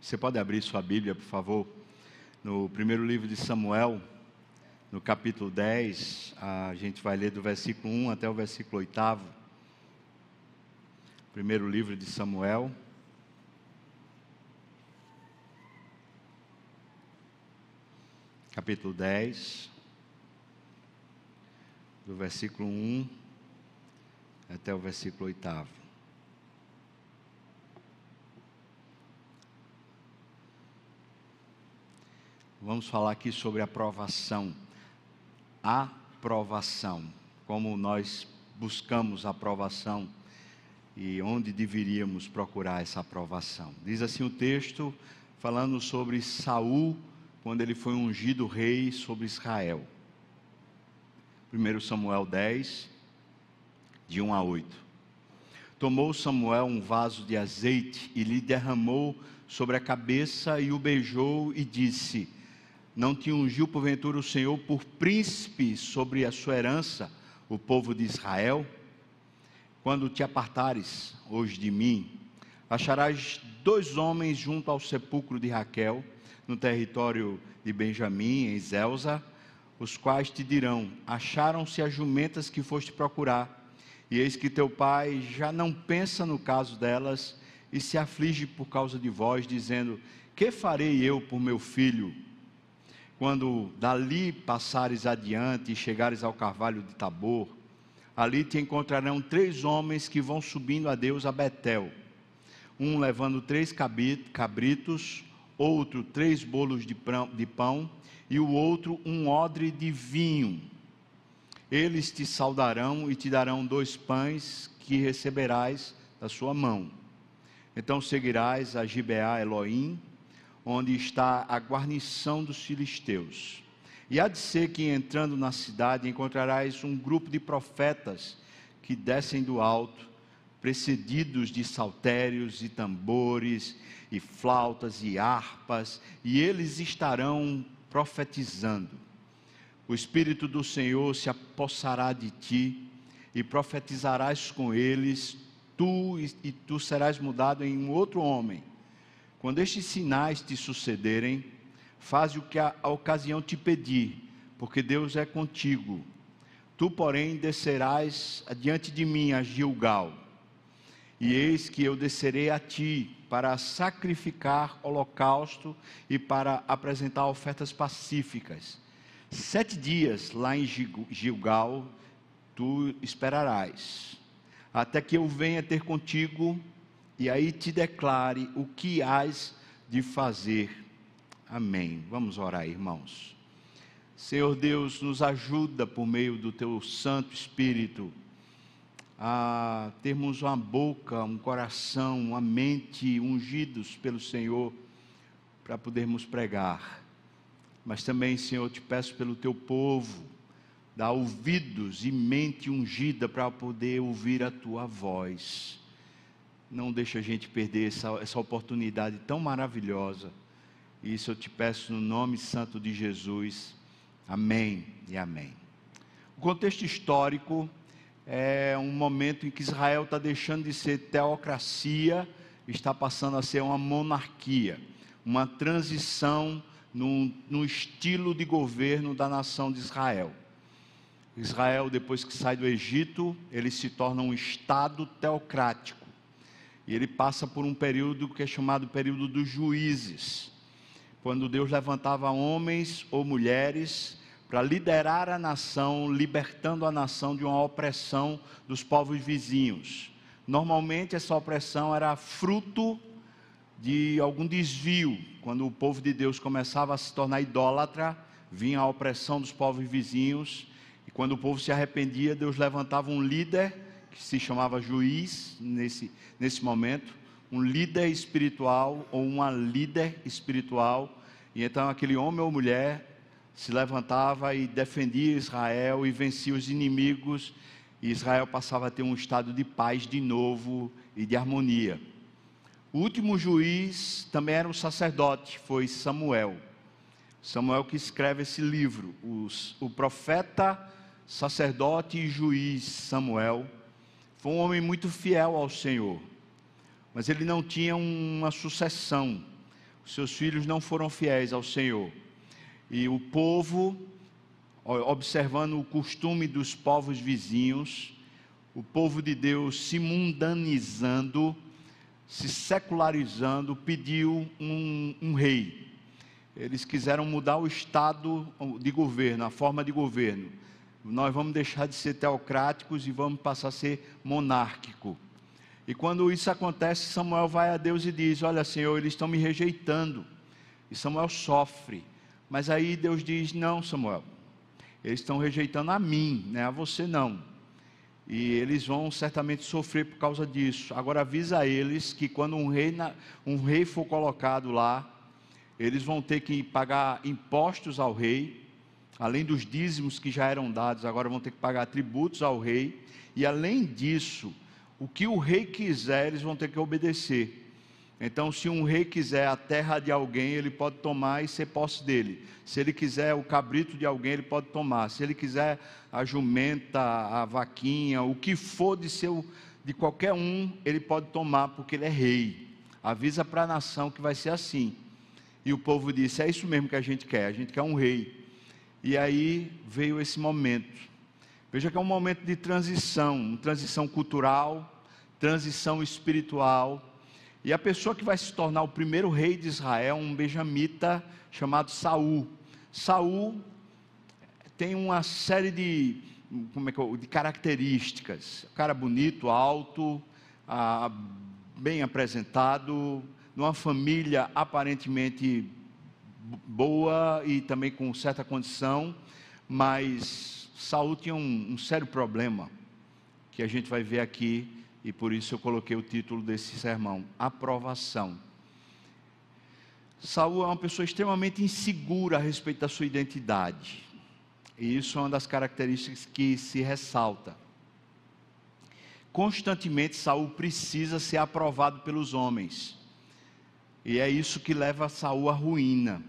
Você pode abrir sua Bíblia, por favor, no primeiro livro de Samuel, no capítulo 10, a gente vai ler do versículo 1 até o versículo 8. Primeiro livro de Samuel. Capítulo 10, do versículo 1 até o versículo 8. Vamos falar aqui sobre aprovação. Aprovação. Como nós buscamos aprovação e onde deveríamos procurar essa aprovação. Diz assim o texto, falando sobre Saul, quando ele foi ungido rei sobre Israel. 1 Samuel 10, de 1 a 8. Tomou Samuel um vaso de azeite e lhe derramou sobre a cabeça e o beijou e disse: não te ungiu porventura o Senhor por príncipe sobre a sua herança, o povo de Israel? Quando te apartares hoje de mim, acharás dois homens junto ao sepulcro de Raquel, no território de Benjamim, em Zelza, os quais te dirão: Acharam-se as jumentas que foste procurar, e eis que teu pai já não pensa no caso delas e se aflige por causa de vós, dizendo: Que farei eu por meu filho? Quando dali passares adiante e chegares ao carvalho de Tabor, ali te encontrarão três homens que vão subindo a Deus a Betel. Um levando três cabritos, outro três bolos de pão e o outro um odre de vinho. Eles te saudarão e te darão dois pães que receberás da sua mão. Então seguirás a Gibeá Elohim, onde está a guarnição dos filisteus. E há de ser que entrando na cidade encontrarás um grupo de profetas que descem do alto, precedidos de saltérios e tambores e flautas e harpas, e eles estarão profetizando. O Espírito do Senhor se apossará de ti e profetizarás com eles, tu e tu serás mudado em um outro homem quando estes sinais te sucederem, faze o que a, a ocasião te pedir, porque Deus é contigo. Tu, porém, descerás adiante de mim a Gilgal. E eis que eu descerei a ti para sacrificar holocausto e para apresentar ofertas pacíficas. Sete dias lá em Gilgal tu esperarás, até que eu venha ter contigo e aí te declare o que hás de fazer. Amém. Vamos orar, irmãos. Senhor Deus, nos ajuda por meio do teu Santo Espírito a termos uma boca, um coração, uma mente ungidos pelo Senhor para podermos pregar. Mas também, Senhor, te peço pelo teu povo, dá ouvidos e mente ungida para poder ouvir a tua voz não deixa a gente perder essa, essa oportunidade tão maravilhosa. Isso eu te peço no nome santo de Jesus. Amém e amém. O contexto histórico é um momento em que Israel está deixando de ser teocracia, está passando a ser uma monarquia, uma transição no, no estilo de governo da nação de Israel. Israel, depois que sai do Egito, ele se torna um Estado teocrático e ele passa por um período que é chamado período dos juízes, quando Deus levantava homens ou mulheres para liderar a nação, libertando a nação de uma opressão dos povos vizinhos. Normalmente essa opressão era fruto de algum desvio, quando o povo de Deus começava a se tornar idólatra, vinha a opressão dos povos vizinhos, e quando o povo se arrependia, Deus levantava um líder que se chamava juiz nesse, nesse momento, um líder espiritual ou uma líder espiritual, e então aquele homem ou mulher se levantava e defendia Israel e vencia os inimigos, e Israel passava a ter um estado de paz de novo e de harmonia. O último juiz também era um sacerdote, foi Samuel. Samuel que escreve esse livro, os, o profeta, sacerdote e juiz Samuel foi um homem muito fiel ao Senhor, mas ele não tinha uma sucessão. seus filhos não foram fiéis ao Senhor. E o povo, observando o costume dos povos vizinhos, o povo de Deus se mundanizando, se secularizando, pediu um, um rei. Eles quiseram mudar o estado de governo, a forma de governo. Nós vamos deixar de ser teocráticos e vamos passar a ser monárquico. E quando isso acontece, Samuel vai a Deus e diz: Olha, Senhor, eles estão me rejeitando. E Samuel sofre. Mas aí Deus diz: Não, Samuel, eles estão rejeitando a mim, né? a você não. E eles vão certamente sofrer por causa disso. Agora avisa eles que quando um rei, um rei for colocado lá, eles vão ter que pagar impostos ao rei, além dos dízimos que já eram dados, agora vão ter que pagar tributos ao rei. E além disso, o que o rei quiser, eles vão ter que obedecer. Então, se um rei quiser a terra de alguém, ele pode tomar e ser posse dele. Se ele quiser o cabrito de alguém, ele pode tomar. Se ele quiser a jumenta, a vaquinha, o que for de seu de qualquer um, ele pode tomar porque ele é rei. Avisa para a nação que vai ser assim. E o povo disse: "É isso mesmo que a gente quer. A gente quer um rei". E aí veio esse momento. Veja que é um momento de transição, transição cultural, transição espiritual. E a pessoa que vai se tornar o primeiro rei de Israel, um benjamita chamado Saul. Saul tem uma série de, como é que eu, de características. Cara bonito, alto, ah, bem apresentado, numa família aparentemente boa e também com certa condição, mas Saul tinha um, um sério problema, que a gente vai ver aqui, e por isso eu coloquei o título desse sermão: Aprovação. Saul é uma pessoa extremamente insegura a respeito da sua identidade. E isso é uma das características que se ressalta. Constantemente Saul precisa ser aprovado pelos homens. E é isso que leva Saul à ruína.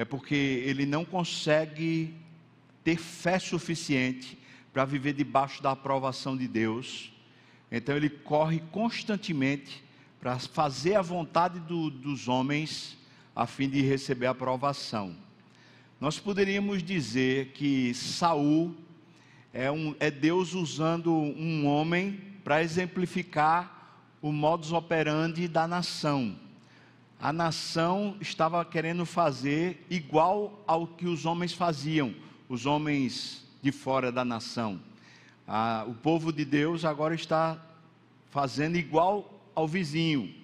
É porque ele não consegue ter fé suficiente para viver debaixo da aprovação de Deus. Então ele corre constantemente para fazer a vontade do, dos homens a fim de receber a aprovação. Nós poderíamos dizer que Saul é, um, é Deus usando um homem para exemplificar o modus operandi da nação. A nação estava querendo fazer igual ao que os homens faziam os homens de fora da nação. Ah, o povo de Deus agora está fazendo igual ao vizinho.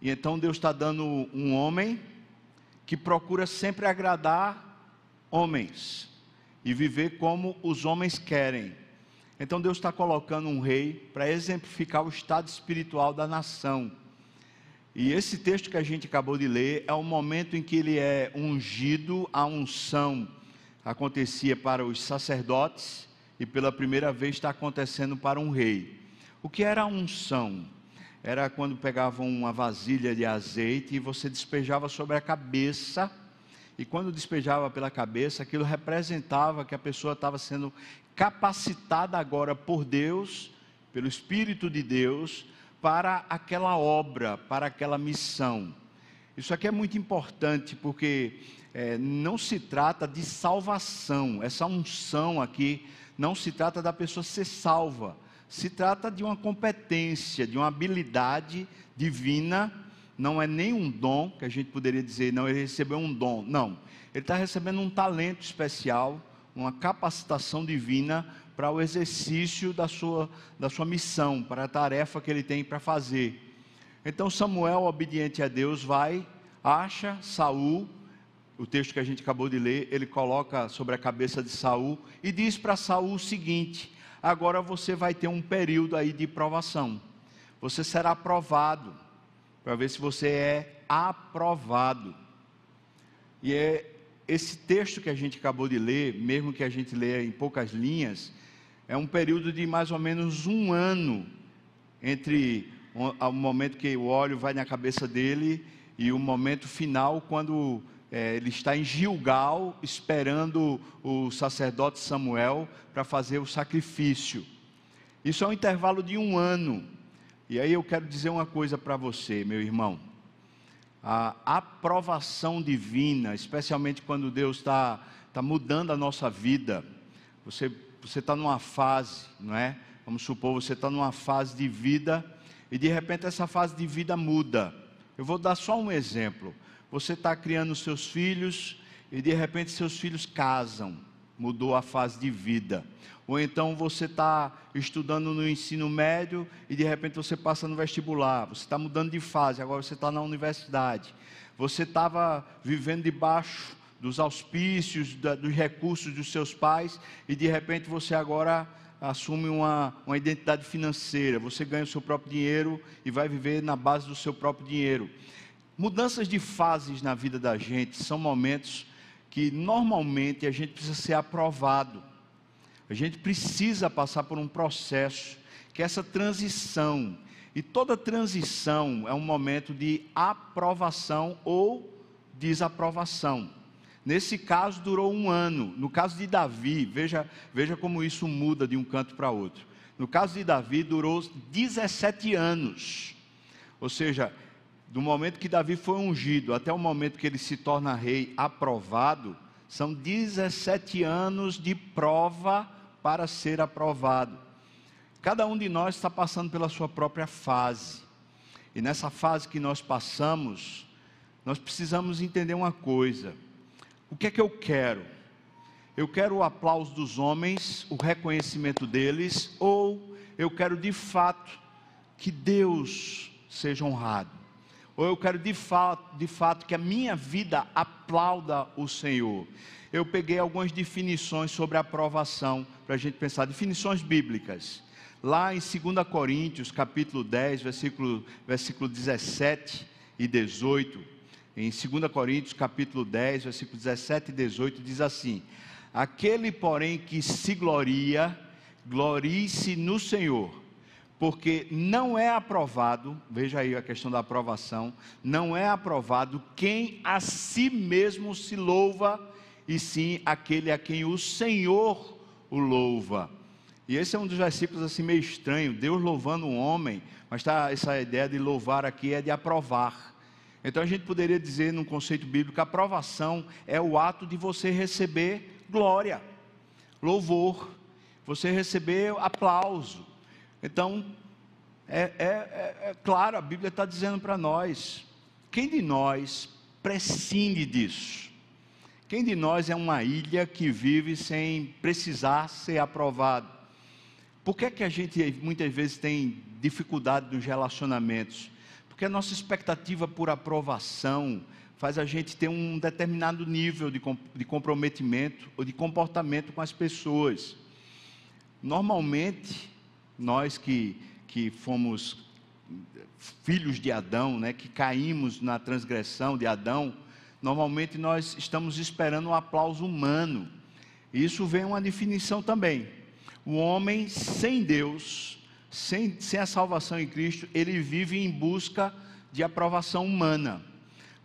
E então Deus está dando um homem que procura sempre agradar homens e viver como os homens querem. Então Deus está colocando um rei para exemplificar o estado espiritual da nação. E esse texto que a gente acabou de ler é o momento em que ele é ungido a unção acontecia para os sacerdotes e pela primeira vez está acontecendo para um rei. O que era a unção? Era quando pegavam uma vasilha de azeite e você despejava sobre a cabeça, e quando despejava pela cabeça, aquilo representava que a pessoa estava sendo capacitada agora por Deus, pelo Espírito de Deus, para aquela obra, para aquela missão. Isso aqui é muito importante porque é, não se trata de salvação, essa unção aqui não se trata da pessoa ser salva, se trata de uma competência, de uma habilidade divina, não é nem um dom, que a gente poderia dizer, não, ele recebeu um dom, não, ele está recebendo um talento especial, uma capacitação divina para o exercício da sua, da sua missão, para a tarefa que ele tem para fazer. Então Samuel, obediente a Deus, vai, acha Saul, o texto que a gente acabou de ler, ele coloca sobre a cabeça de Saul e diz para Saul o seguinte: agora você vai ter um período aí de provação. Você será aprovado para ver se você é aprovado. E é esse texto que a gente acabou de ler, mesmo que a gente leia em poucas linhas, é um período de mais ou menos um ano entre o momento que o óleo vai na cabeça dele e o momento final quando é, ele está em Gilgal esperando o sacerdote Samuel para fazer o sacrifício. Isso é um intervalo de um ano. E aí eu quero dizer uma coisa para você, meu irmão. a aprovação divina, especialmente quando Deus está tá mudando a nossa vida. Você está numa fase, não é? Vamos supor, você está numa fase de vida e de repente essa fase de vida muda. Eu vou dar só um exemplo. Você está criando seus filhos e de repente seus filhos casam, mudou a fase de vida. Ou então você está estudando no ensino médio e de repente você passa no vestibular, você está mudando de fase, agora você está na universidade. Você estava vivendo debaixo dos auspícios, da, dos recursos dos seus pais e de repente você agora assume uma, uma identidade financeira, você ganha o seu próprio dinheiro e vai viver na base do seu próprio dinheiro. Mudanças de fases na vida da gente são momentos que normalmente a gente precisa ser aprovado. A gente precisa passar por um processo que é essa transição. E toda transição é um momento de aprovação ou desaprovação. Nesse caso, durou um ano. No caso de Davi, veja, veja como isso muda de um canto para outro. No caso de Davi, durou 17 anos. Ou seja, do momento que Davi foi ungido até o momento que ele se torna rei aprovado, são 17 anos de prova para ser aprovado. Cada um de nós está passando pela sua própria fase. E nessa fase que nós passamos, nós precisamos entender uma coisa o que é que eu quero? Eu quero o aplauso dos homens, o reconhecimento deles, ou eu quero de fato que Deus seja honrado? Ou eu quero de fato, de fato que a minha vida aplauda o Senhor? Eu peguei algumas definições sobre aprovação para a gente pensar, definições bíblicas. Lá em 2 Coríntios, capítulo 10, versículo, versículo 17 e 18, em 2 Coríntios capítulo 10, versículos 17 e 18, diz assim: Aquele, porém, que se gloria, glorie-se no Senhor, porque não é aprovado, veja aí a questão da aprovação, não é aprovado quem a si mesmo se louva, e sim aquele a quem o Senhor o louva. E esse é um dos versículos assim meio estranho, Deus louvando um homem, mas tá, essa ideia de louvar aqui é de aprovar. Então a gente poderia dizer, num conceito bíblico, a aprovação é o ato de você receber glória, louvor, você receber aplauso. Então, é, é, é, é claro, a Bíblia está dizendo para nós: quem de nós prescinde disso? Quem de nós é uma ilha que vive sem precisar ser aprovado? Por que, é que a gente muitas vezes tem dificuldade nos relacionamentos? Porque a nossa expectativa por aprovação faz a gente ter um determinado nível de, de comprometimento ou de comportamento com as pessoas. Normalmente, nós que, que fomos filhos de Adão, né, que caímos na transgressão de Adão, normalmente nós estamos esperando um aplauso humano. Isso vem uma definição também. O homem sem Deus sem, sem a salvação em Cristo, ele vive em busca de aprovação humana.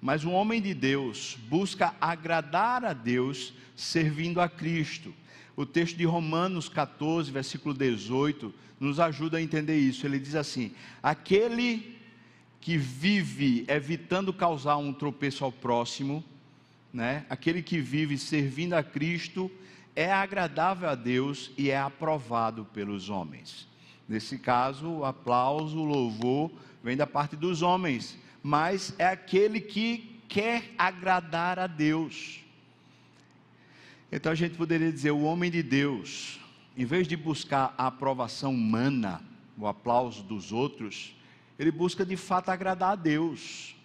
Mas o homem de Deus busca agradar a Deus servindo a Cristo. O texto de Romanos 14, versículo 18, nos ajuda a entender isso. Ele diz assim: Aquele que vive evitando causar um tropeço ao próximo, né? aquele que vive servindo a Cristo, é agradável a Deus e é aprovado pelos homens. Nesse caso, o aplauso, o louvor vem da parte dos homens, mas é aquele que quer agradar a Deus. Então a gente poderia dizer: o homem de Deus, em vez de buscar a aprovação humana, o aplauso dos outros, ele busca de fato agradar a Deus.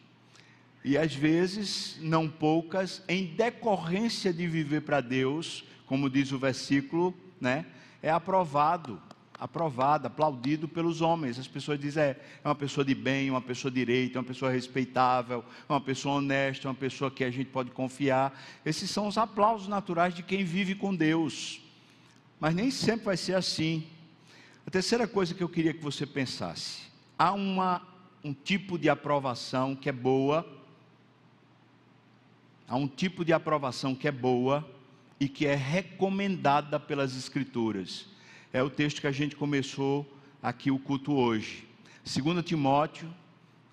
E às vezes, não poucas, em decorrência de viver para Deus, como diz o versículo, né, é aprovado aprovado, aplaudido pelos homens. As pessoas dizem, é, é uma pessoa de bem, uma pessoa direita, uma pessoa respeitável, uma pessoa honesta, uma pessoa que a gente pode confiar. Esses são os aplausos naturais de quem vive com Deus. Mas nem sempre vai ser assim. A terceira coisa que eu queria que você pensasse: há uma, um tipo de aprovação que é boa, há um tipo de aprovação que é boa e que é recomendada pelas Escrituras é o texto que a gente começou aqui o culto hoje. 2 Timóteo,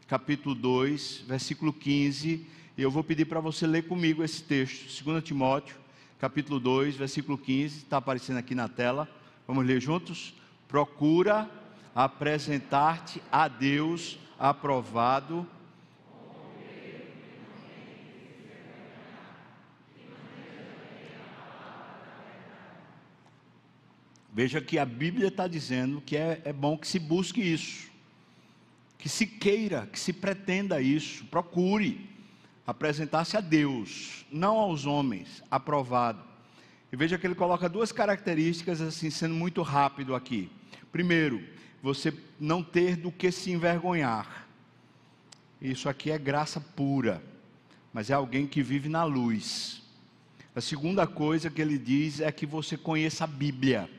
capítulo 2, versículo 15, e eu vou pedir para você ler comigo esse texto, 2 Timóteo, capítulo 2, versículo 15, está aparecendo aqui na tela. Vamos ler juntos? Procura apresentar-te a Deus aprovado. Veja que a Bíblia está dizendo que é, é bom que se busque isso, que se queira, que se pretenda isso, procure apresentar-se a Deus, não aos homens, aprovado. E veja que ele coloca duas características, assim, sendo muito rápido aqui. Primeiro, você não ter do que se envergonhar. Isso aqui é graça pura, mas é alguém que vive na luz. A segunda coisa que ele diz é que você conheça a Bíblia.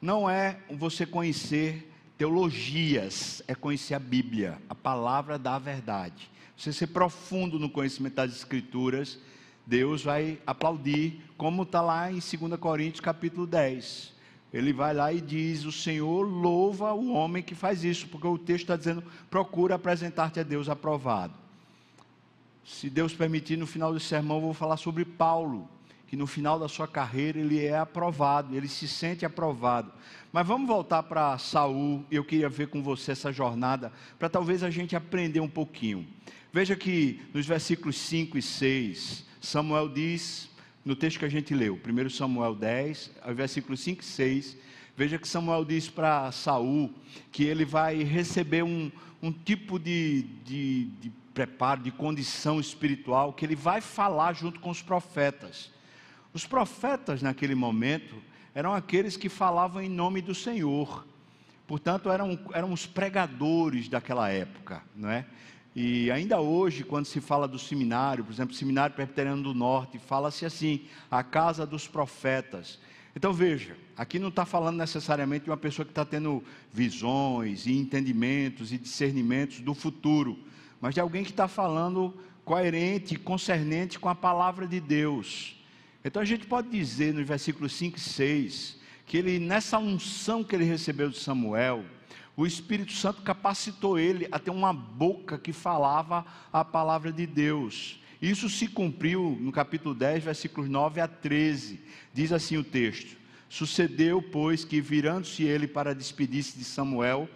Não é você conhecer teologias, é conhecer a Bíblia, a palavra da verdade você ser profundo no conhecimento das Escrituras, Deus vai aplaudir, como está lá em 2 Coríntios capítulo 10. Ele vai lá e diz: O Senhor louva o homem que faz isso, porque o texto está dizendo: procura apresentar-te a Deus aprovado. Se Deus permitir, no final do sermão, eu vou falar sobre Paulo, que no final da sua carreira ele é aprovado, ele se sente aprovado. Mas vamos voltar para Saul, eu queria ver com você essa jornada, para talvez a gente aprender um pouquinho. Veja que nos versículos 5 e 6, Samuel diz, no texto que a gente leu, 1 Samuel 10, versículos 5 e 6, veja que Samuel diz para Saul que ele vai receber um, um tipo de, de, de preparo, de condição espiritual, que ele vai falar junto com os profetas. Os profetas, naquele momento, eram aqueles que falavam em nome do Senhor. Portanto, eram, eram os pregadores daquela época, não é? E ainda hoje, quando se fala do seminário, por exemplo, Seminário Presbiteriano do Norte, fala-se assim, a casa dos profetas. Então veja, aqui não está falando necessariamente de uma pessoa que está tendo visões e entendimentos e discernimentos do futuro, mas de alguém que está falando coerente, concernente com a palavra de Deus. Então a gente pode dizer nos versículos 5 e 6 que ele, nessa unção que ele recebeu de Samuel, o Espírito Santo capacitou ele a ter uma boca que falava a palavra de Deus. Isso se cumpriu no capítulo 10, versículos 9 a 13. Diz assim o texto: Sucedeu, pois, que virando-se ele para despedir-se de Samuel,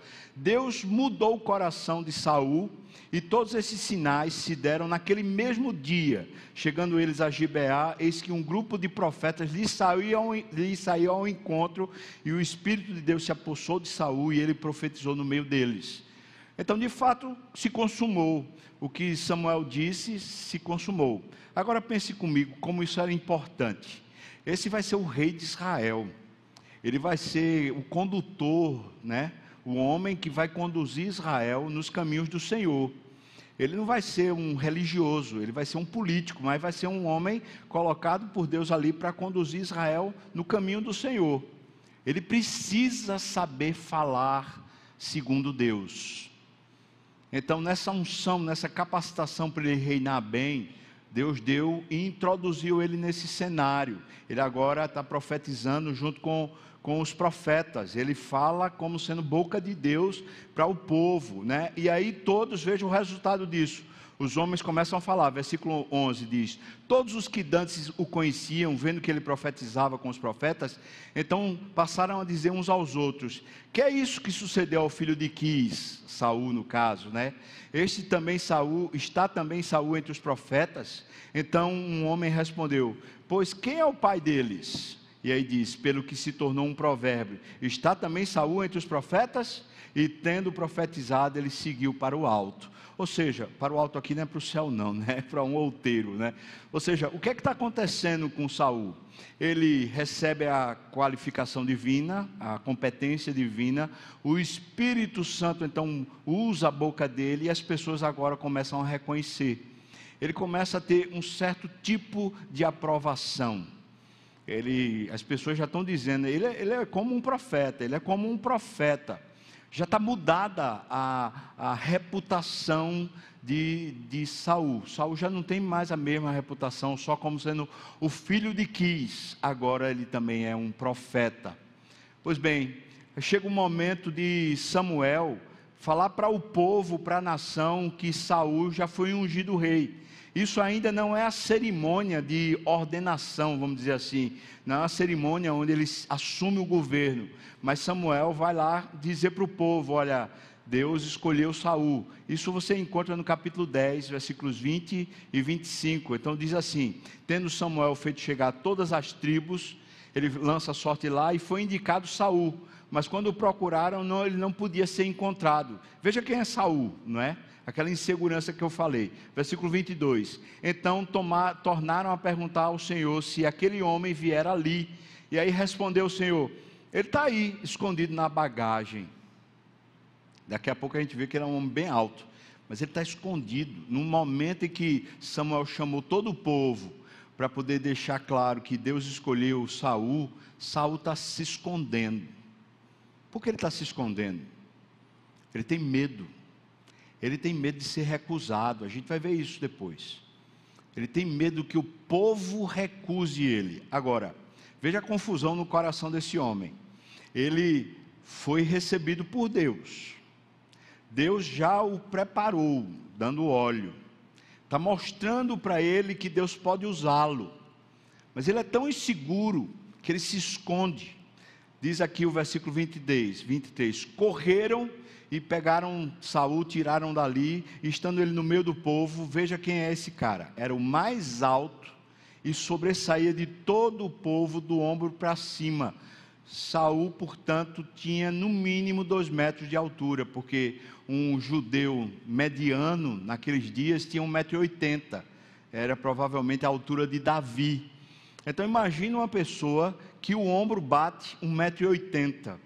Deus mudou o coração de Saul, e todos esses sinais se deram naquele mesmo dia. Chegando eles a Gibeá, eis que um grupo de profetas lhe saiu, lhe saiu ao encontro, e o Espírito de Deus se apossou de Saul, e ele profetizou no meio deles. Então, de fato, se consumou. O que Samuel disse se consumou. Agora pense comigo como isso era importante. Esse vai ser o rei de Israel. Ele vai ser o condutor, né? O homem que vai conduzir Israel nos caminhos do Senhor. Ele não vai ser um religioso, ele vai ser um político, mas vai ser um homem colocado por Deus ali para conduzir Israel no caminho do Senhor. Ele precisa saber falar segundo Deus. Então, nessa unção, nessa capacitação para ele reinar bem, Deus deu e introduziu ele nesse cenário. Ele agora está profetizando junto com, com os profetas. Ele fala como sendo boca de Deus para o povo, né? E aí todos vejam o resultado disso os homens começam a falar. Versículo 11 diz: Todos os que dantes o conheciam, vendo que ele profetizava com os profetas, então passaram a dizer uns aos outros: Que é isso que sucedeu ao filho de Quis, Saul no caso, né? Este também Saul, está também Saul entre os profetas? Então um homem respondeu: Pois quem é o pai deles? E aí diz: Pelo que se tornou um provérbio: Está também Saul entre os profetas? E tendo profetizado, ele seguiu para o alto. Ou seja, para o alto aqui não é para o céu não, né? É para um outeiro, né? Ou seja, o que é que está acontecendo com Saul? Ele recebe a qualificação divina, a competência divina, o Espírito Santo então usa a boca dele e as pessoas agora começam a reconhecer. Ele começa a ter um certo tipo de aprovação. Ele, as pessoas já estão dizendo, ele, é, ele é como um profeta, ele é como um profeta já está mudada a, a reputação de, de Saul. Saul já não tem mais a mesma reputação, só como sendo o filho de Quis. Agora ele também é um profeta. Pois bem, chega o momento de Samuel falar para o povo, para a nação, que Saul já foi ungido rei. Isso ainda não é a cerimônia de ordenação, vamos dizer assim, não é a cerimônia onde ele assume o governo, mas Samuel vai lá dizer para o povo: olha, Deus escolheu Saul. Isso você encontra no capítulo 10, versículos 20 e 25. Então diz assim: Tendo Samuel feito chegar todas as tribos, ele lança a sorte lá e foi indicado Saul. Mas quando o procuraram, não, ele não podia ser encontrado. Veja quem é Saul, não é? Aquela insegurança que eu falei. Versículo 22. Então tomar, tornaram a perguntar ao Senhor se aquele homem vier ali. E aí respondeu o Senhor: Ele está aí, escondido na bagagem. Daqui a pouco a gente vê que ele é um homem bem alto, mas ele está escondido. No momento em que Samuel chamou todo o povo para poder deixar claro que Deus escolheu Saul, Saul está se escondendo. Por que ele está se escondendo? Ele tem medo. Ele tem medo de ser recusado. A gente vai ver isso depois. Ele tem medo que o povo recuse ele. Agora, veja a confusão no coração desse homem. Ele foi recebido por Deus. Deus já o preparou, dando óleo. Está mostrando para ele que Deus pode usá-lo. Mas ele é tão inseguro que ele se esconde. Diz aqui o versículo 23, 23 correram e pegaram Saul, tiraram dali, estando ele no meio do povo, veja quem é esse cara. Era o mais alto e sobressaía de todo o povo do ombro para cima. Saul, portanto, tinha no mínimo dois metros de altura, porque um judeu mediano naqueles dias tinha um metro e oitenta, era provavelmente a altura de Davi. Então imagine uma pessoa que o ombro bate um metro e oitenta,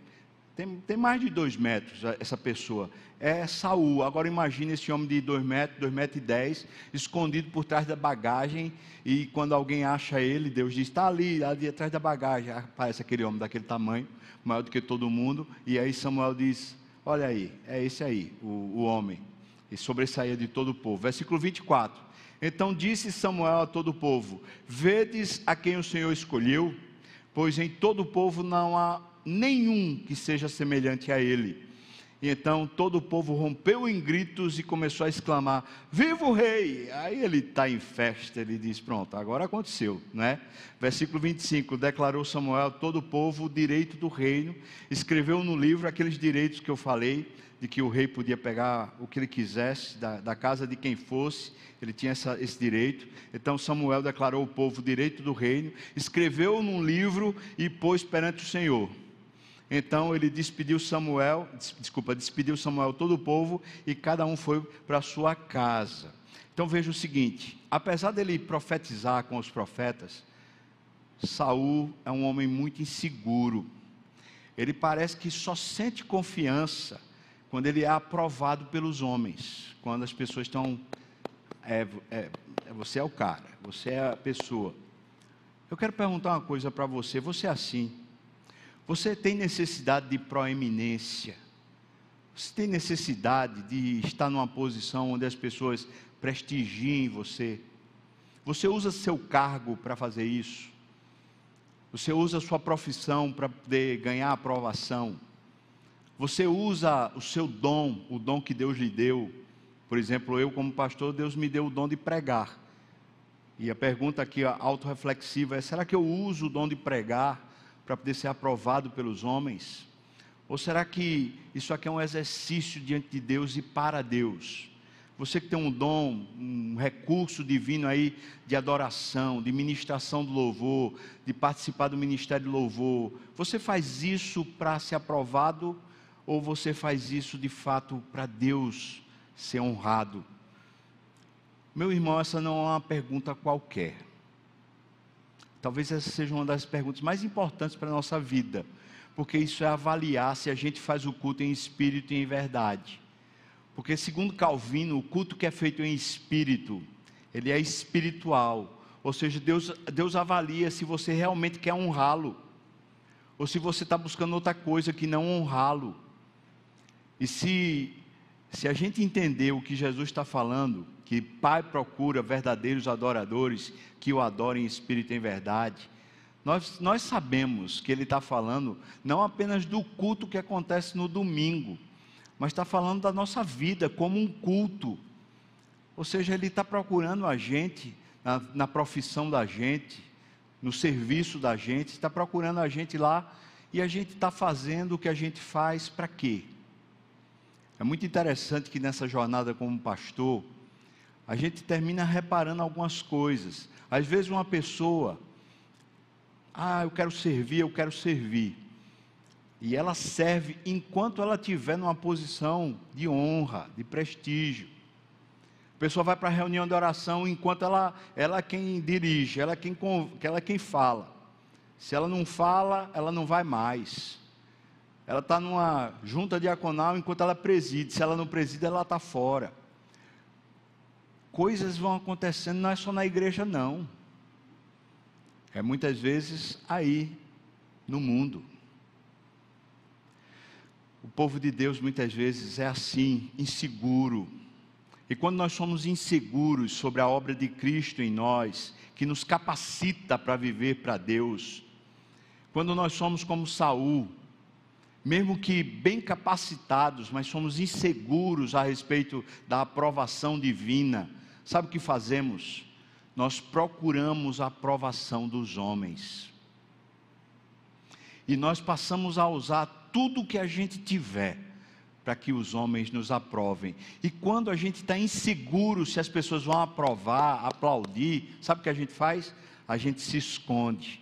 tem, tem mais de dois metros essa pessoa. É Saul. Agora imagine esse homem de dois metros, dois metros e dez, escondido por trás da bagagem. E quando alguém acha ele, Deus diz: está ali, ali atrás da bagagem. Aparece aquele homem daquele tamanho, maior do que todo mundo. E aí Samuel diz: Olha aí, é esse aí, o, o homem. E sobressaía de todo o povo. Versículo 24. Então disse Samuel a todo o povo: Vedes a quem o Senhor escolheu, pois em todo o povo não há nenhum que seja semelhante a ele. E então todo o povo rompeu em gritos e começou a exclamar: Viva o rei! Aí ele está em festa, ele diz: Pronto, agora aconteceu, né? Versículo 25: Declarou Samuel todo o povo o direito do reino, escreveu no livro aqueles direitos que eu falei, de que o rei podia pegar o que ele quisesse, da, da casa de quem fosse, ele tinha essa, esse direito. Então Samuel declarou ao povo o direito do reino, escreveu num livro e pôs perante o Senhor. Então ele despediu Samuel, desculpa, despediu Samuel todo o povo e cada um foi para sua casa. Então veja o seguinte: apesar dele profetizar com os profetas, Saul é um homem muito inseguro. Ele parece que só sente confiança quando ele é aprovado pelos homens, quando as pessoas estão. É, é, você é o cara, você é a pessoa. Eu quero perguntar uma coisa para você: você é assim? Você tem necessidade de proeminência. Você tem necessidade de estar numa posição onde as pessoas prestigiem você. Você usa seu cargo para fazer isso. Você usa sua profissão para poder ganhar aprovação. Você usa o seu dom, o dom que Deus lhe deu. Por exemplo, eu como pastor, Deus me deu o dom de pregar. E a pergunta aqui autorreflexiva é: será que eu uso o dom de pregar para poder ser aprovado pelos homens? Ou será que isso aqui é um exercício diante de Deus e para Deus? Você que tem um dom, um recurso divino aí de adoração, de ministração do louvor, de participar do ministério do louvor, você faz isso para ser aprovado ou você faz isso de fato para Deus ser honrado? Meu irmão, essa não é uma pergunta qualquer. Talvez essa seja uma das perguntas mais importantes para a nossa vida, porque isso é avaliar se a gente faz o culto em espírito e em verdade. Porque, segundo Calvino, o culto que é feito em espírito, ele é espiritual. Ou seja, Deus, Deus avalia se você realmente quer honrá-lo, ou se você está buscando outra coisa que não honrá-lo. E se, se a gente entender o que Jesus está falando, que Pai procura verdadeiros adoradores que o adorem em espírito e em verdade. Nós, nós sabemos que ele está falando não apenas do culto que acontece no domingo, mas está falando da nossa vida como um culto. Ou seja, Ele está procurando a gente, na, na profissão da gente, no serviço da gente, está procurando a gente lá e a gente está fazendo o que a gente faz para quê? É muito interessante que nessa jornada como pastor, a gente termina reparando algumas coisas. Às vezes uma pessoa, ah, eu quero servir, eu quero servir. E ela serve enquanto ela estiver numa posição de honra, de prestígio. A pessoa vai para a reunião de oração enquanto ela, ela é quem dirige, ela é quem, ela é quem fala. Se ela não fala, ela não vai mais. Ela está numa junta diaconal enquanto ela preside. Se ela não preside, ela está fora. Coisas vão acontecendo, não é só na igreja, não. É muitas vezes aí, no mundo. O povo de Deus muitas vezes é assim, inseguro. E quando nós somos inseguros sobre a obra de Cristo em nós, que nos capacita para viver para Deus, quando nós somos como Saul, mesmo que bem capacitados, mas somos inseguros a respeito da aprovação divina, sabe o que fazemos? Nós procuramos a aprovação dos homens. E nós passamos a usar tudo o que a gente tiver para que os homens nos aprovem. E quando a gente está inseguro se as pessoas vão aprovar, aplaudir, sabe o que a gente faz? A gente se esconde.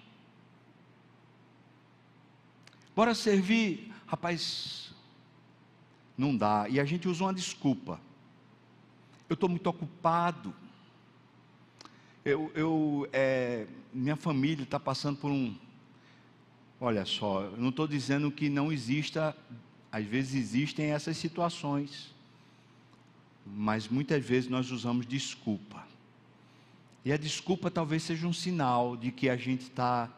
Bora servir. Rapaz, não dá. E a gente usa uma desculpa. Eu estou muito ocupado. Eu, eu é, minha família está passando por um. Olha só, eu não estou dizendo que não exista, às vezes existem essas situações, mas muitas vezes nós usamos desculpa. E a desculpa talvez seja um sinal de que a gente está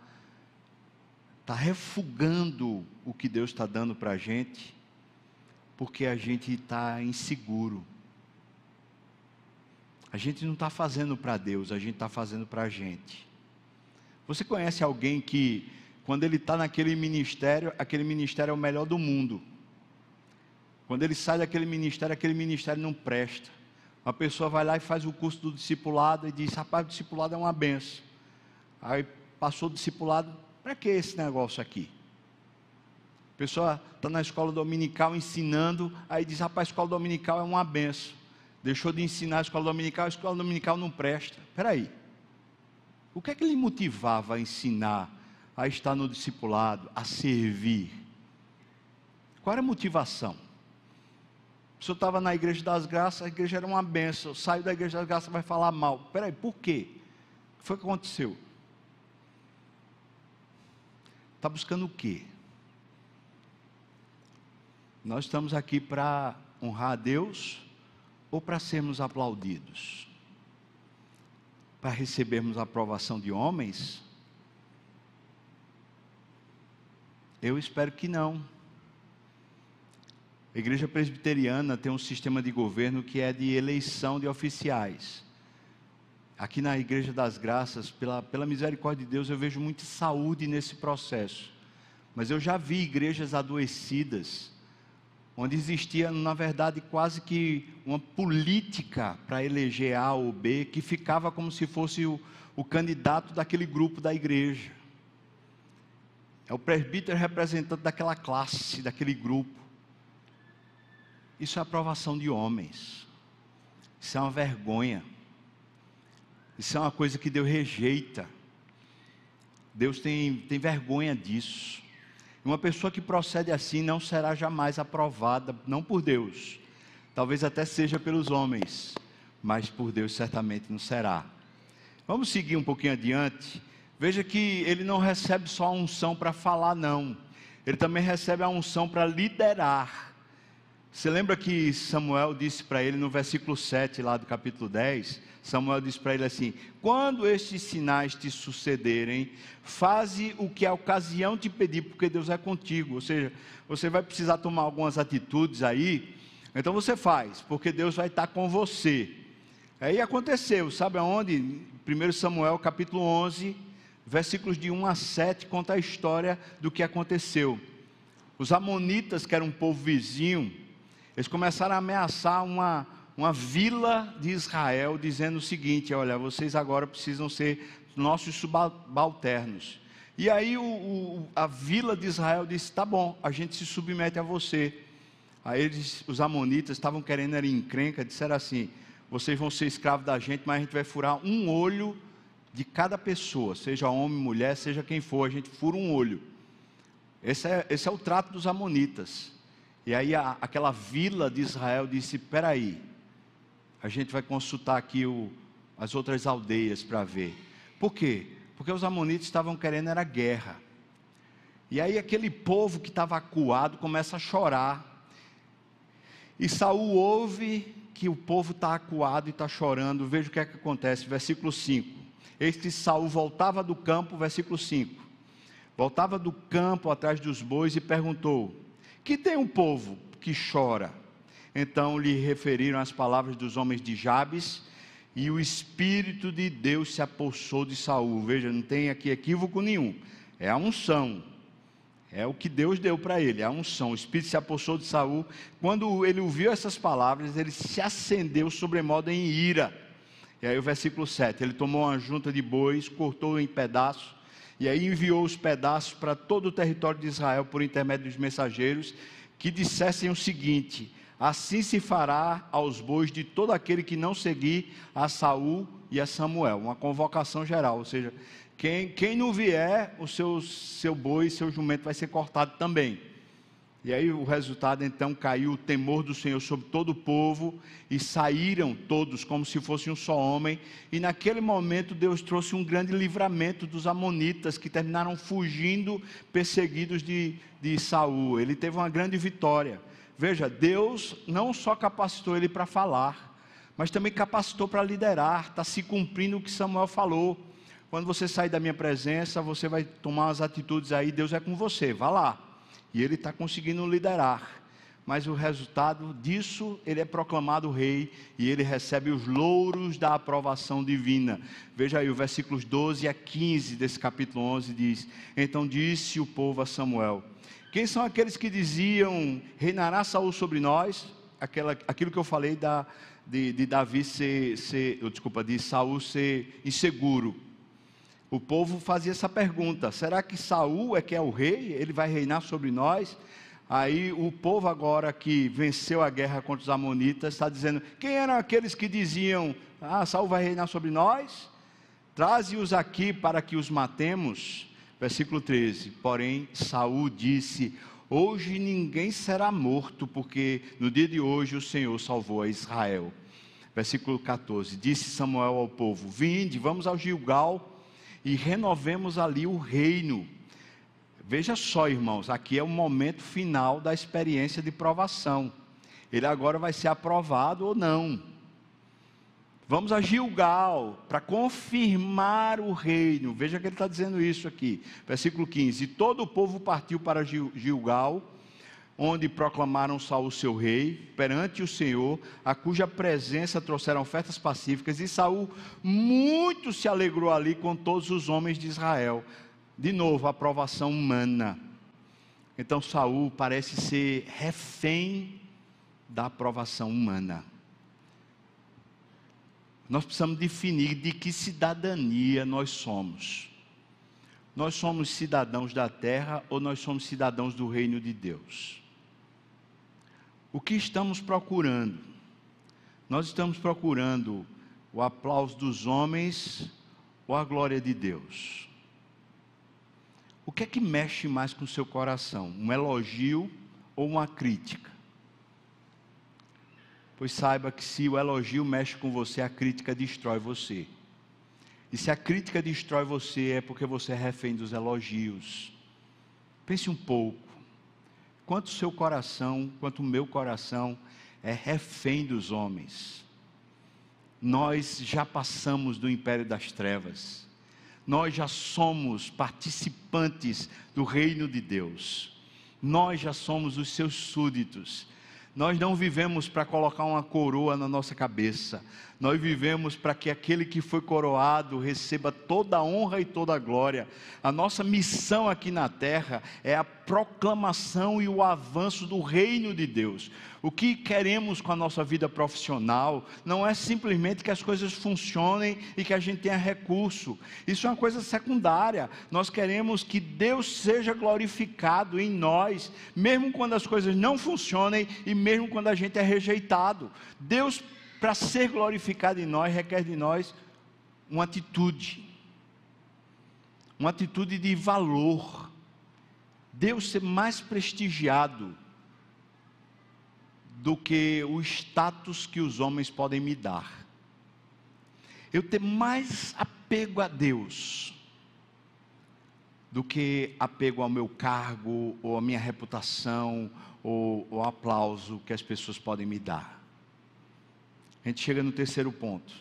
está refugando o que Deus está dando para a gente, porque a gente está inseguro. A gente não está fazendo para Deus, a gente está fazendo para a gente. Você conhece alguém que, quando ele está naquele ministério, aquele ministério é o melhor do mundo. Quando ele sai daquele ministério, aquele ministério não presta. Uma pessoa vai lá e faz o curso do discipulado e diz: rapaz, o discipulado é uma benção. Aí passou o discipulado, para que esse negócio aqui? A pessoa está na escola dominical ensinando, aí diz: rapaz, a escola dominical é uma benção. Deixou de ensinar a escola dominical, a escola dominical não presta. Espera aí. O que é que lhe motivava a ensinar, a estar no discipulado, a servir? Qual era a motivação? O senhor estava na igreja das graças, a igreja era uma benção. Saiu da igreja das graças, vai falar mal. Espera aí, por quê? O que foi que aconteceu? Está buscando o quê? Nós estamos aqui para honrar a Deus ou para sermos aplaudidos? Para recebermos a aprovação de homens? Eu espero que não. A igreja presbiteriana tem um sistema de governo que é de eleição de oficiais. Aqui na Igreja das Graças, pela, pela misericórdia de Deus, eu vejo muita saúde nesse processo. Mas eu já vi igrejas adoecidas, onde existia, na verdade, quase que uma política para eleger A ou B, que ficava como se fosse o, o candidato daquele grupo da igreja. É o presbítero representante daquela classe, daquele grupo. Isso é aprovação de homens. Isso é uma vergonha. Isso é uma coisa que Deus rejeita. Deus tem, tem vergonha disso. Uma pessoa que procede assim não será jamais aprovada, não por Deus, talvez até seja pelos homens, mas por Deus certamente não será. Vamos seguir um pouquinho adiante. Veja que ele não recebe só a unção para falar, não. Ele também recebe a unção para liderar. Você lembra que Samuel disse para ele no versículo 7 lá do capítulo 10? Samuel disse para ele assim: Quando estes sinais te sucederem, faze o que a ocasião te pedir, porque Deus é contigo. Ou seja, você vai precisar tomar algumas atitudes aí, então você faz, porque Deus vai estar com você. Aí aconteceu, sabe aonde? 1 Samuel capítulo 11, versículos de 1 a 7, conta a história do que aconteceu. Os Amonitas, que eram um povo vizinho, Eles começaram a ameaçar uma, uma vila de Israel, dizendo o seguinte: olha, vocês agora precisam ser nossos subalternos. E aí o, o, a vila de Israel disse: tá bom, a gente se submete a você. Aí eles, os amonitas estavam querendo era encrenca, disseram assim: vocês vão ser escravos da gente, mas a gente vai furar um olho de cada pessoa, seja homem, mulher, seja quem for, a gente fura um olho. Esse é, esse é o trato dos amonitas. E aí a, aquela vila de Israel disse: peraí, a gente vai consultar aqui o, as outras aldeias para ver. Por quê? Porque os amonitas estavam querendo era guerra. E aí aquele povo que estava acuado começa a chorar. E Saul ouve que o povo está acuado e está chorando. Veja o que é que acontece, versículo 5. Eis que Saul voltava do campo, versículo 5. Voltava do campo atrás dos bois e perguntou: Que tem um povo que chora? Então lhe referiram as palavras dos homens de Jabes, e o espírito de Deus se apossou de Saul. Veja, não tem aqui equívoco nenhum. É a unção. É o que Deus deu para ele, a unção. O espírito se apossou de Saul. Quando ele ouviu essas palavras, ele se acendeu sobremodo em ira. E aí o versículo 7, ele tomou uma junta de bois, cortou em pedaços, e aí enviou os pedaços para todo o território de Israel por intermédio dos mensageiros, que dissessem o seguinte: Assim se fará aos bois de todo aquele que não seguir a Saul e a Samuel. Uma convocação geral, ou seja, quem, quem não vier, o seu, seu boi, seu jumento vai ser cortado também. E aí o resultado então caiu o temor do Senhor sobre todo o povo e saíram todos como se fosse um só homem. E naquele momento Deus trouxe um grande livramento dos amonitas que terminaram fugindo, perseguidos de, de Saul. Ele teve uma grande vitória. Veja, Deus não só capacitou ele para falar, mas também capacitou para liderar. Está se cumprindo o que Samuel falou. Quando você sair da minha presença, você vai tomar as atitudes aí, Deus é com você, vá lá. E ele está conseguindo liderar. Mas o resultado disso, ele é proclamado rei e ele recebe os louros da aprovação divina. Veja aí, o versículos 12 a 15 desse capítulo 11 diz: Então disse o povo a Samuel: quem são aqueles que diziam, reinará Saul sobre nós? Aquela, aquilo que eu falei da, de, de Davi ser, ser, desculpa, de Saul ser inseguro. O povo fazia essa pergunta: será que Saul é que é o rei? Ele vai reinar sobre nós? Aí o povo agora que venceu a guerra contra os amonitas está dizendo: quem eram aqueles que diziam: ah, Saul vai reinar sobre nós? Traze-os aqui para que os matemos. Versículo 13: Porém, Saul disse: Hoje ninguém será morto, porque no dia de hoje o Senhor salvou a Israel. Versículo 14: Disse Samuel ao povo: Vinde, vamos ao Gilgal e renovemos ali o reino. Veja só, irmãos, aqui é o momento final da experiência de provação. Ele agora vai ser aprovado ou não. Vamos a Gilgal para confirmar o reino. Veja que ele está dizendo isso aqui. Versículo 15: E todo o povo partiu para Gilgal, onde proclamaram Saul seu rei, perante o Senhor, a cuja presença trouxeram ofertas pacíficas, e Saul muito se alegrou ali com todos os homens de Israel. De novo, a aprovação humana. Então Saul parece ser refém da aprovação humana. Nós precisamos definir de que cidadania nós somos. Nós somos cidadãos da terra ou nós somos cidadãos do reino de Deus? O que estamos procurando? Nós estamos procurando o aplauso dos homens ou a glória de Deus? O que é que mexe mais com o seu coração? Um elogio ou uma crítica? Pois saiba que se o elogio mexe com você, a crítica destrói você. E se a crítica destrói você, é porque você é refém dos elogios. Pense um pouco. Quanto o seu coração, quanto o meu coração é refém dos homens. Nós já passamos do império das trevas. Nós já somos participantes do reino de Deus. Nós já somos os seus súditos Nós não vivemos para colocar uma coroa na nossa cabeça. Nós vivemos para que aquele que foi coroado receba toda a honra e toda a glória. A nossa missão aqui na terra é a proclamação e o avanço do reino de Deus. O que queremos com a nossa vida profissional não é simplesmente que as coisas funcionem e que a gente tenha recurso. Isso é uma coisa secundária. Nós queremos que Deus seja glorificado em nós, mesmo quando as coisas não funcionem e mesmo quando a gente é rejeitado. Deus, para ser glorificado em nós, requer de nós uma atitude, uma atitude de valor. Deus ser mais prestigiado do que o status que os homens podem me dar. Eu ter mais apego a Deus do que apego ao meu cargo, ou à minha reputação, ou o aplauso que as pessoas podem me dar. A gente chega no terceiro ponto.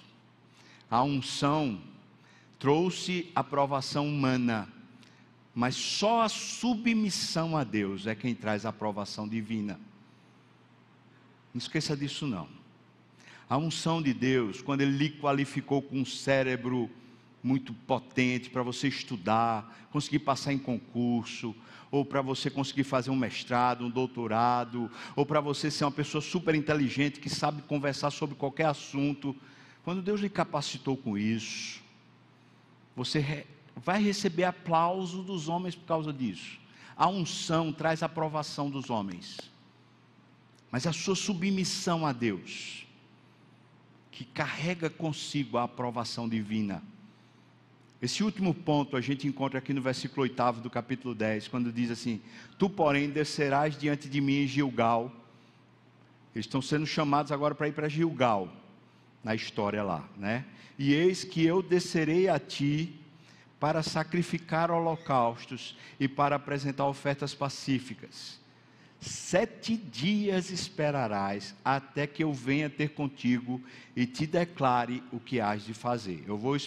A unção trouxe aprovação humana, mas só a submissão a Deus é quem traz a aprovação divina. Não esqueça disso não. A unção de Deus, quando Ele lhe qualificou com um cérebro muito potente para você estudar, conseguir passar em concurso, ou para você conseguir fazer um mestrado, um doutorado, ou para você ser uma pessoa super inteligente que sabe conversar sobre qualquer assunto. Quando Deus lhe capacitou com isso, você vai receber aplauso dos homens por causa disso. A unção traz aprovação dos homens mas a sua submissão a Deus, que carrega consigo a aprovação divina. Esse último ponto a gente encontra aqui no versículo 8 do capítulo 10, quando diz assim: Tu, porém, descerás diante de mim em Gilgal. Eles estão sendo chamados agora para ir para Gilgal, na história lá, né? E eis que eu descerei a ti para sacrificar holocaustos e para apresentar ofertas pacíficas sete dias esperarás até que eu venha ter contigo e te declare o que has de fazer. Eu vou,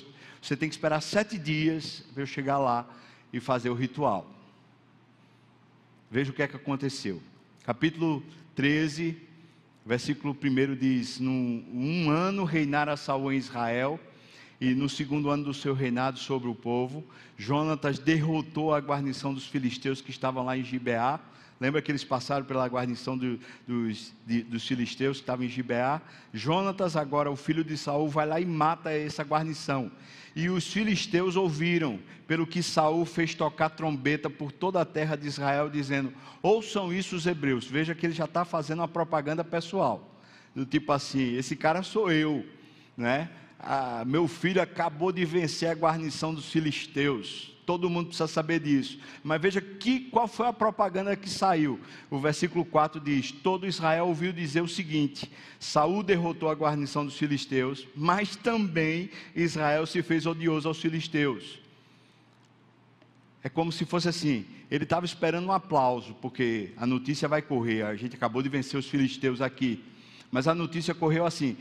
você tem que esperar sete dias para eu chegar lá e fazer o ritual. Veja o que é que aconteceu. Capítulo 13, versículo 1 diz: Num um ano reinara Saul em Israel, e no segundo ano do seu reinado sobre o povo, Jonatas derrotou a guarnição dos filisteus que estavam lá em Gibeá Lembra que eles passaram pela guarnição do, dos, de, dos filisteus que estavam em Gibeá? Jonatas, agora o filho de Saul, vai lá e mata essa guarnição. E os filisteus ouviram, pelo que Saul fez tocar trombeta por toda a terra de Israel, dizendo: Ouçam isso os hebreus. Veja que ele já está fazendo uma propaganda pessoal. Do tipo assim, esse cara sou eu, né? Ah, meu filho acabou de vencer a guarnição dos filisteus todo mundo precisa saber disso. Mas veja que, qual foi a propaganda que saiu. O versículo 4 diz: Todo Israel ouviu dizer o seguinte: Saul derrotou a guarnição dos filisteus, mas também Israel se fez odioso aos filisteus. É como se fosse assim: ele estava esperando um aplauso, porque a notícia vai correr. A gente acabou de vencer os filisteus aqui. Mas a notícia correu assim: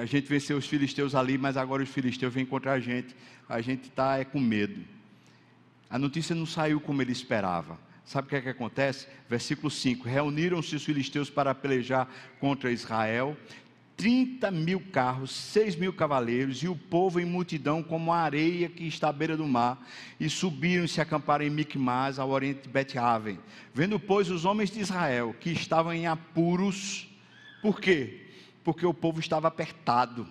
a gente venceu os filisteus ali, mas agora os filisteus vêm contra a gente. A gente está é, com medo. A notícia não saiu como ele esperava. Sabe o que é que acontece? Versículo 5: Reuniram-se os filisteus para pelejar contra Israel. 30 mil carros, 6 mil cavaleiros, e o povo em multidão, como a areia que está à beira do mar, e subiram e se acamparam em Micmas, ao oriente de Bet-Aven. Vendo, pois, os homens de Israel, que estavam em apuros, por quê? Porque o povo estava apertado,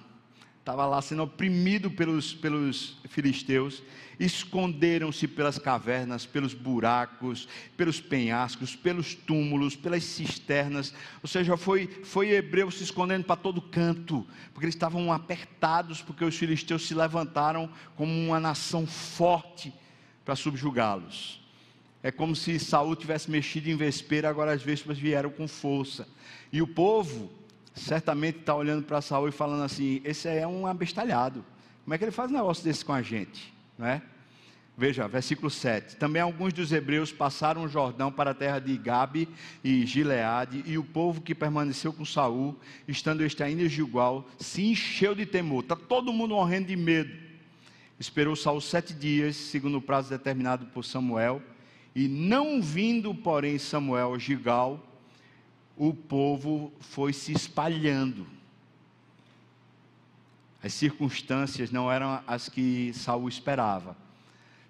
estava lá sendo oprimido pelos, pelos filisteus, esconderam-se pelas cavernas, pelos buracos, pelos penhascos, pelos túmulos, pelas cisternas, ou seja, foi, foi hebreu se escondendo para todo canto, porque eles estavam apertados, porque os filisteus se levantaram como uma nação forte para subjugá-los. É como se Saul tivesse mexido em vespeira, agora as vespas vieram com força. E o povo certamente está olhando para Saul e falando assim: esse é um abestalhado. Como é que ele faz um negócio desse com a gente? Né? Veja, versículo 7. Também alguns dos hebreus passaram o Jordão para a terra de Gabe e Gileade, e o povo que permaneceu com Saul, estando este ainda em Gilgal, se encheu de temor. Está todo mundo morrendo de medo. Esperou Saul sete dias, segundo o prazo determinado por Samuel, e não vindo, porém, Samuel a Gilgal, o povo foi se espalhando. As circunstâncias não eram as que Saul esperava.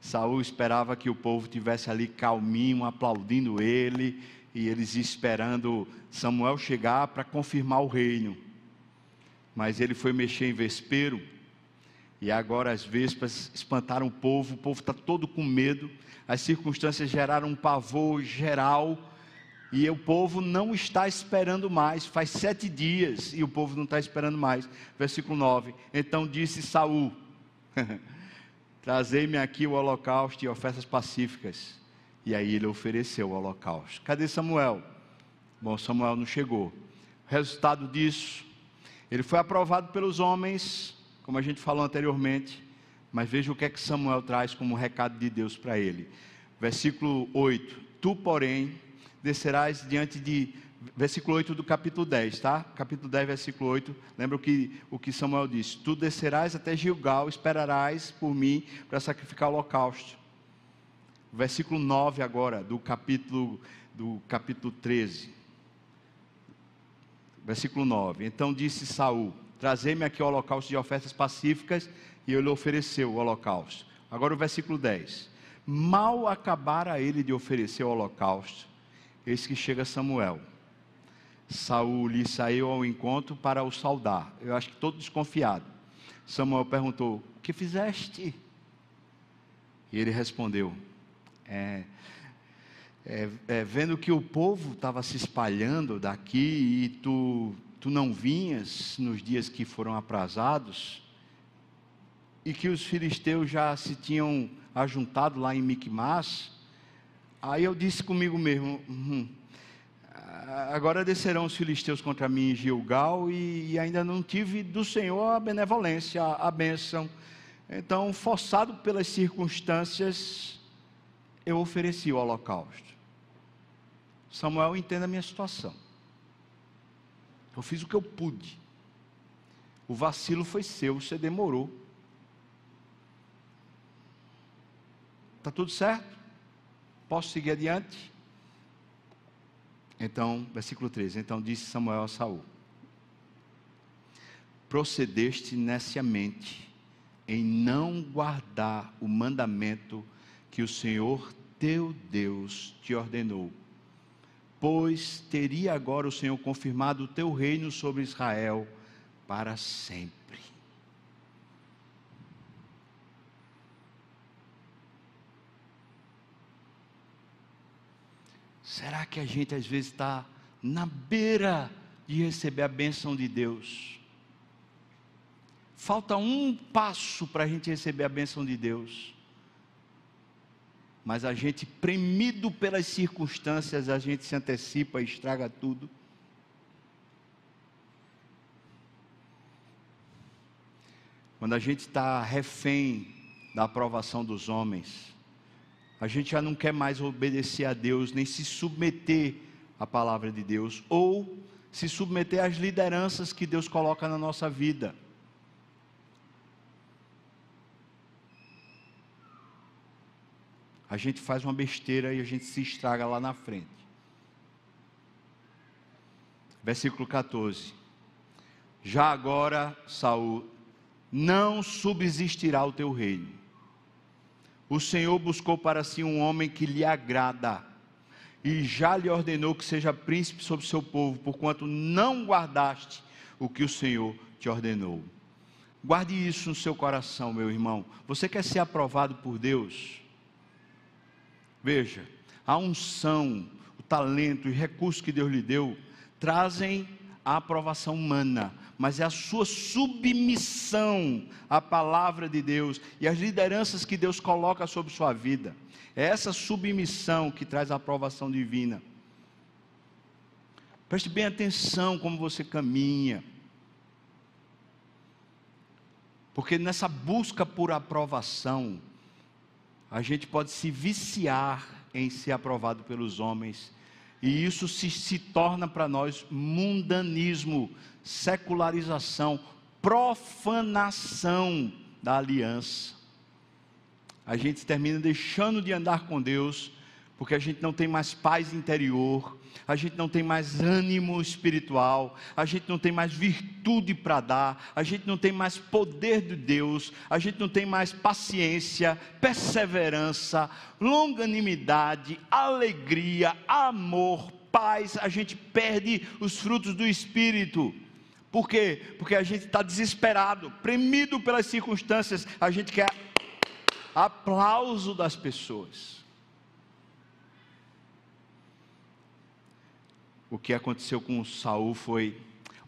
Saul esperava que o povo tivesse ali calminho, aplaudindo ele, e eles esperando Samuel chegar para confirmar o reino. Mas ele foi mexer em vespeiro, e agora as vespas espantaram o povo, o povo está todo com medo, as circunstâncias geraram um pavor geral, e o povo não está esperando mais. Faz sete dias e o povo não está esperando mais. Versículo 9. Então disse Saul: Trazei-me aqui o holocausto e ofertas pacíficas. E aí ele ofereceu o holocausto. Cadê Samuel? Bom, Samuel não chegou. Resultado disso, ele foi aprovado pelos homens, como a gente falou anteriormente, mas veja o que é que Samuel traz como recado de Deus para ele. Versículo 8: Tu, porém, descerás diante de. Versículo 8 do capítulo 10, tá? Capítulo 10, versículo 8. Lembra o que, o que Samuel disse: Tu descerás até Gilgal, esperarás por mim para sacrificar o holocausto. Versículo 9 agora, do capítulo, do capítulo 13. Versículo 9. Então disse Saul: Trazei-me aqui o holocausto de ofertas pacíficas, e ele ofereceu o holocausto. Agora o versículo 10. Mal acabara ele de oferecer o holocausto, eis que chega Samuel. Saul lhe saiu ao encontro para o saudar. Eu acho que todo desconfiado. Samuel perguntou: O que fizeste? E ele respondeu: é, é, é, vendo que o povo estava se espalhando daqui e tu, tu não vinhas nos dias que foram aprazados, e que os filisteus já se tinham ajuntado lá em Micmas, Aí eu disse comigo mesmo: hum, agora descerão os filisteus contra mim em Gilgal, e, e, ainda não tive do Senhor a benevolência, a, a bênção. Então, forçado pelas circunstâncias, eu ofereci o holocausto. Samuel entenda a minha situação. Eu fiz o que eu pude. O vacilo foi seu, você demorou. Está tudo certo? Posso seguir adiante? Então, versículo 13. Então disse Samuel a Saul: Procedeste neciamente em não guardar o mandamento que o Senhor teu Deus te ordenou, pois teria agora o Senhor confirmado o teu reino sobre Israel para sempre. Será que a gente às vezes está na beira de receber a bênção de Deus? Falta um passo para a gente receber a bênção de Deus. Mas a gente, premido pelas circunstâncias, a gente se antecipa e estraga tudo. Quando a gente está refém da aprovação dos homens, a gente já não quer mais obedecer a Deus, nem se submeter à palavra de Deus, ou se submeter às lideranças que Deus coloca na nossa vida. A gente faz uma besteira e a gente se estraga lá na frente. Versículo 14. Já agora, Saul, não subsistirá o teu reino o Senhor buscou para si um homem que lhe agrada, e já lhe ordenou que seja príncipe sobre seu povo, porquanto não guardaste o que o Senhor te ordenou. Guarde isso no seu coração, meu irmão. Você quer ser aprovado por Deus? Veja, a unção, o talento e recursos que Deus lhe deu trazem a aprovação humana, mas é a sua submissão à palavra de Deus e às lideranças que Deus coloca sobre sua vida. É essa submissão que traz a aprovação divina. Preste bem atenção como você caminha. Porque nessa busca por aprovação, a gente pode se viciar em ser aprovado pelos homens e isso se, se torna para nós mundanismo, secularização, profanação da aliança. A gente termina deixando de andar com Deus porque a gente não tem mais paz interior, a gente não tem mais ânimo espiritual, a gente não tem mais virtude para dar, a gente não tem mais poder de Deus, a gente não tem mais paciência, perseverança, longanimidade, alegria, amor, paz, a gente perde os frutos do Espírito. Por quê? Porque a gente está desesperado, premido pelas circunstâncias, a gente quer aplauso das pessoas. O que aconteceu com Saul foi: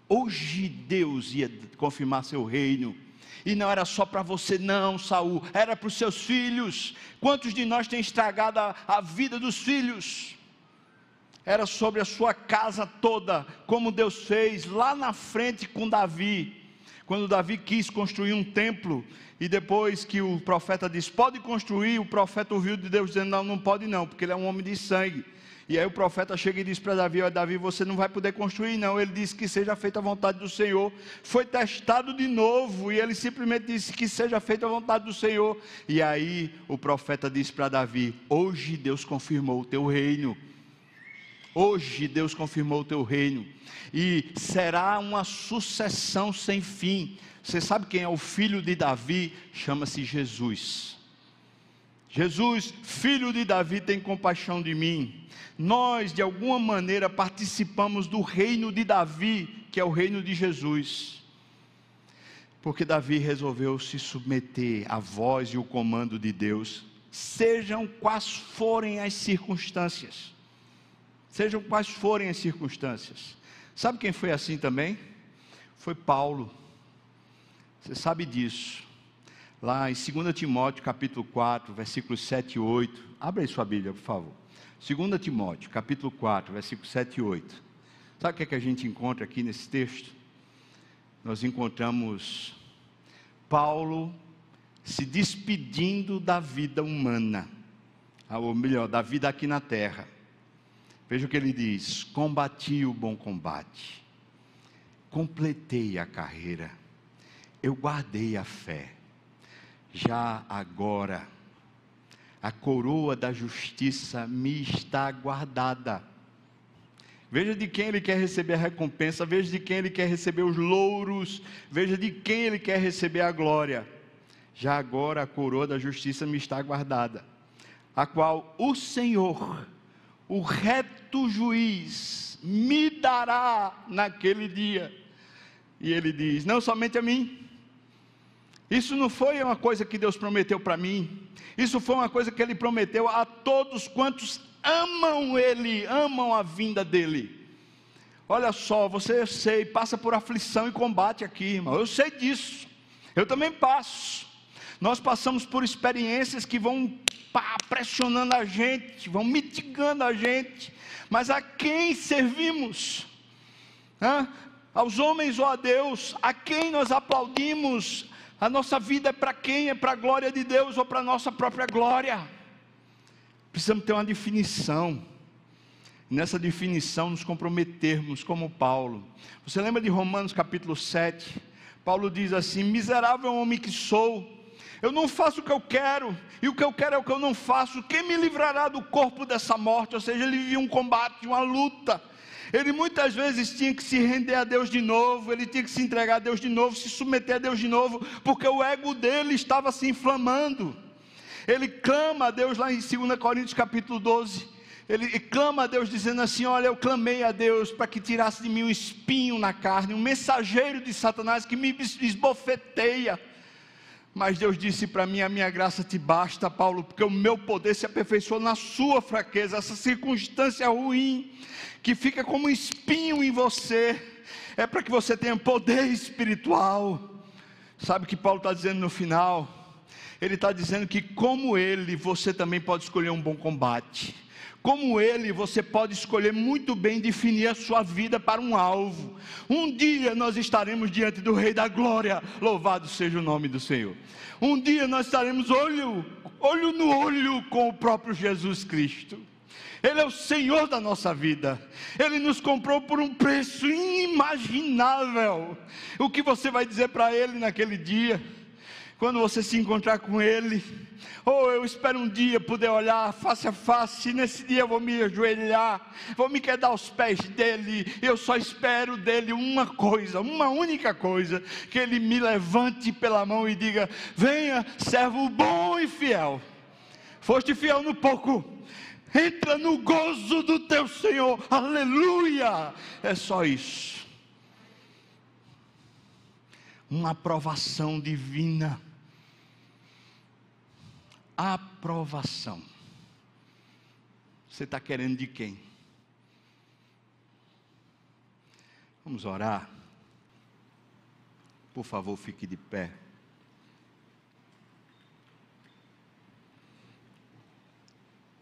hoje Deus ia confirmar seu reino. E não era só para você, não, Saul, era para os seus filhos. Quantos de nós têm estragado a, a vida dos filhos? Era sobre a sua casa toda, como Deus fez lá na frente com Davi. Quando Davi quis construir um templo, e depois que o profeta disse: Pode construir, o profeta ouviu de Deus dizendo: Não, não pode não, porque ele é um homem de sangue. E aí o profeta chega e diz para Davi: Olha, Davi, você não vai poder construir, não. Ele disse que seja feita a vontade do Senhor. Foi testado de novo e ele simplesmente disse que seja feita a vontade do Senhor. E aí o profeta disse para Davi: Hoje Deus confirmou o teu reino. Hoje Deus confirmou o teu reino. E será uma sucessão sem fim. Você sabe quem é o filho de Davi? Chama-se Jesus. Jesus, filho de Davi, tem compaixão de mim nós, de alguma maneira, participamos do reino de Davi, que é o reino de Jesus. Porque Davi resolveu se submeter à voz e o comando de Deus, sejam quais forem as circunstâncias. Sejam quais forem as circunstâncias. Sabe quem foi assim também? Foi Paulo. Você sabe disso. Lá em 2 Timóteo, capítulo 4, versículos 7 e 8. Abra aí sua Bíblia, por favor. 2 Timóteo, capítulo 4, versículos 7 e 8. Sabe o que, é que a gente encontra aqui nesse texto? Nós encontramos Paulo se despedindo da vida humana, ou melhor, da vida aqui na terra. Veja o que ele diz: Combati o bom combate, completei a carreira, eu guardei a fé. Já agora, a coroa da justiça me está guardada. Veja de quem ele quer receber a recompensa, veja de quem ele quer receber os louros, veja de quem ele quer receber a glória. Já agora a coroa da justiça me está guardada, a qual o Senhor, o reto juiz, me dará naquele dia. E ele diz: não somente a mim, isso não foi uma coisa que Deus prometeu para mim, isso foi uma coisa que Ele prometeu a todos quantos amam Ele, amam a vinda dEle. Olha só, você eu sei, passa por aflição e combate aqui, irmão. Eu sei disso. Eu também passo. Nós passamos por experiências que vão pá, pressionando a gente, vão mitigando a gente. Mas a quem servimos? Hã? Aos homens ou a Deus? A quem nós aplaudimos? A nossa vida é para quem? É para a glória de Deus ou para a nossa própria glória? Precisamos ter uma definição. Nessa definição, nos comprometermos como Paulo. Você lembra de Romanos capítulo 7? Paulo diz assim: Miserável homem que sou, eu não faço o que eu quero, e o que eu quero é o que eu não faço. Quem me livrará do corpo dessa morte? Ou seja, ele vivia um combate, uma luta. Ele muitas vezes tinha que se render a Deus de novo, ele tinha que se entregar a Deus de novo, se submeter a Deus de novo, porque o ego dele estava se inflamando. Ele clama a Deus lá em 2 Coríntios capítulo 12. Ele clama a Deus dizendo assim: Olha, eu clamei a Deus para que tirasse de mim um espinho na carne, um mensageiro de Satanás que me esbofeteia. Mas Deus disse para mim: A minha graça te basta, Paulo, porque o meu poder se aperfeiçoa na sua fraqueza. Essa circunstância ruim que fica como um espinho em você, é para que você tenha poder espiritual. Sabe o que Paulo está dizendo no final? Ele está dizendo que, como ele, você também pode escolher um bom combate. Como ele, você pode escolher muito bem definir a sua vida para um alvo. Um dia nós estaremos diante do Rei da Glória, louvado seja o nome do Senhor. Um dia nós estaremos olho, olho no olho com o próprio Jesus Cristo. Ele é o Senhor da nossa vida. Ele nos comprou por um preço inimaginável. O que você vai dizer para Ele naquele dia? Quando você se encontrar com Ele, ou eu espero um dia poder olhar face a face, nesse dia eu vou me ajoelhar, vou me quedar aos pés dele, eu só espero dele uma coisa, uma única coisa, que ele me levante pela mão e diga: Venha, servo bom e fiel, foste fiel no pouco, entra no gozo do teu Senhor, aleluia, é só isso. Uma aprovação divina aprovação. Você está querendo de quem? Vamos orar. Por favor, fique de pé.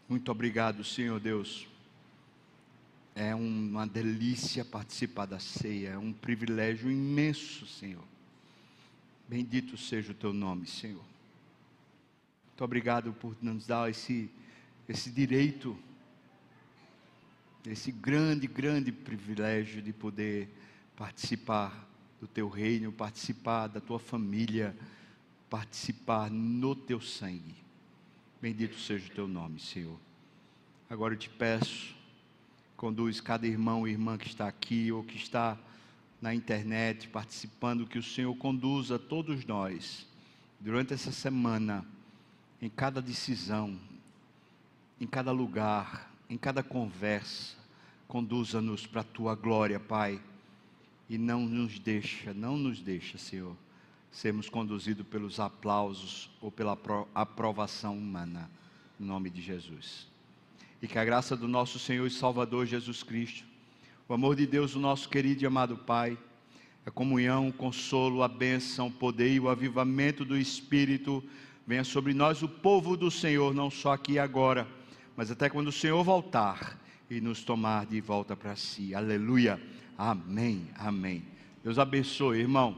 Muito obrigado, Senhor Deus. É uma delícia participar da ceia, é um privilégio imenso, Senhor. Bendito seja o teu nome, Senhor. Muito obrigado por nos dar esse, esse direito, esse grande, grande privilégio de poder participar do teu reino, participar da tua família, participar no teu sangue. Bendito seja o teu nome, Senhor. Agora eu te peço, conduz cada irmão e irmã que está aqui ou que está na internet participando, que o Senhor conduza todos nós durante essa semana em cada decisão, em cada lugar, em cada conversa. Conduza-nos para a tua glória, Pai. E não nos deixa, não nos deixa, Senhor, sermos conduzidos pelos aplausos ou pela aprovação humana. Em nome de Jesus. E que a graça do nosso Senhor e Salvador Jesus Cristo, o amor de Deus, o nosso querido e amado Pai, a comunhão, o consolo, a bênção, o poder e o avivamento do Espírito Venha sobre nós o povo do Senhor, não só aqui e agora, mas até quando o Senhor voltar e nos tomar de volta para si. Aleluia. Amém. Amém. Deus abençoe, irmão.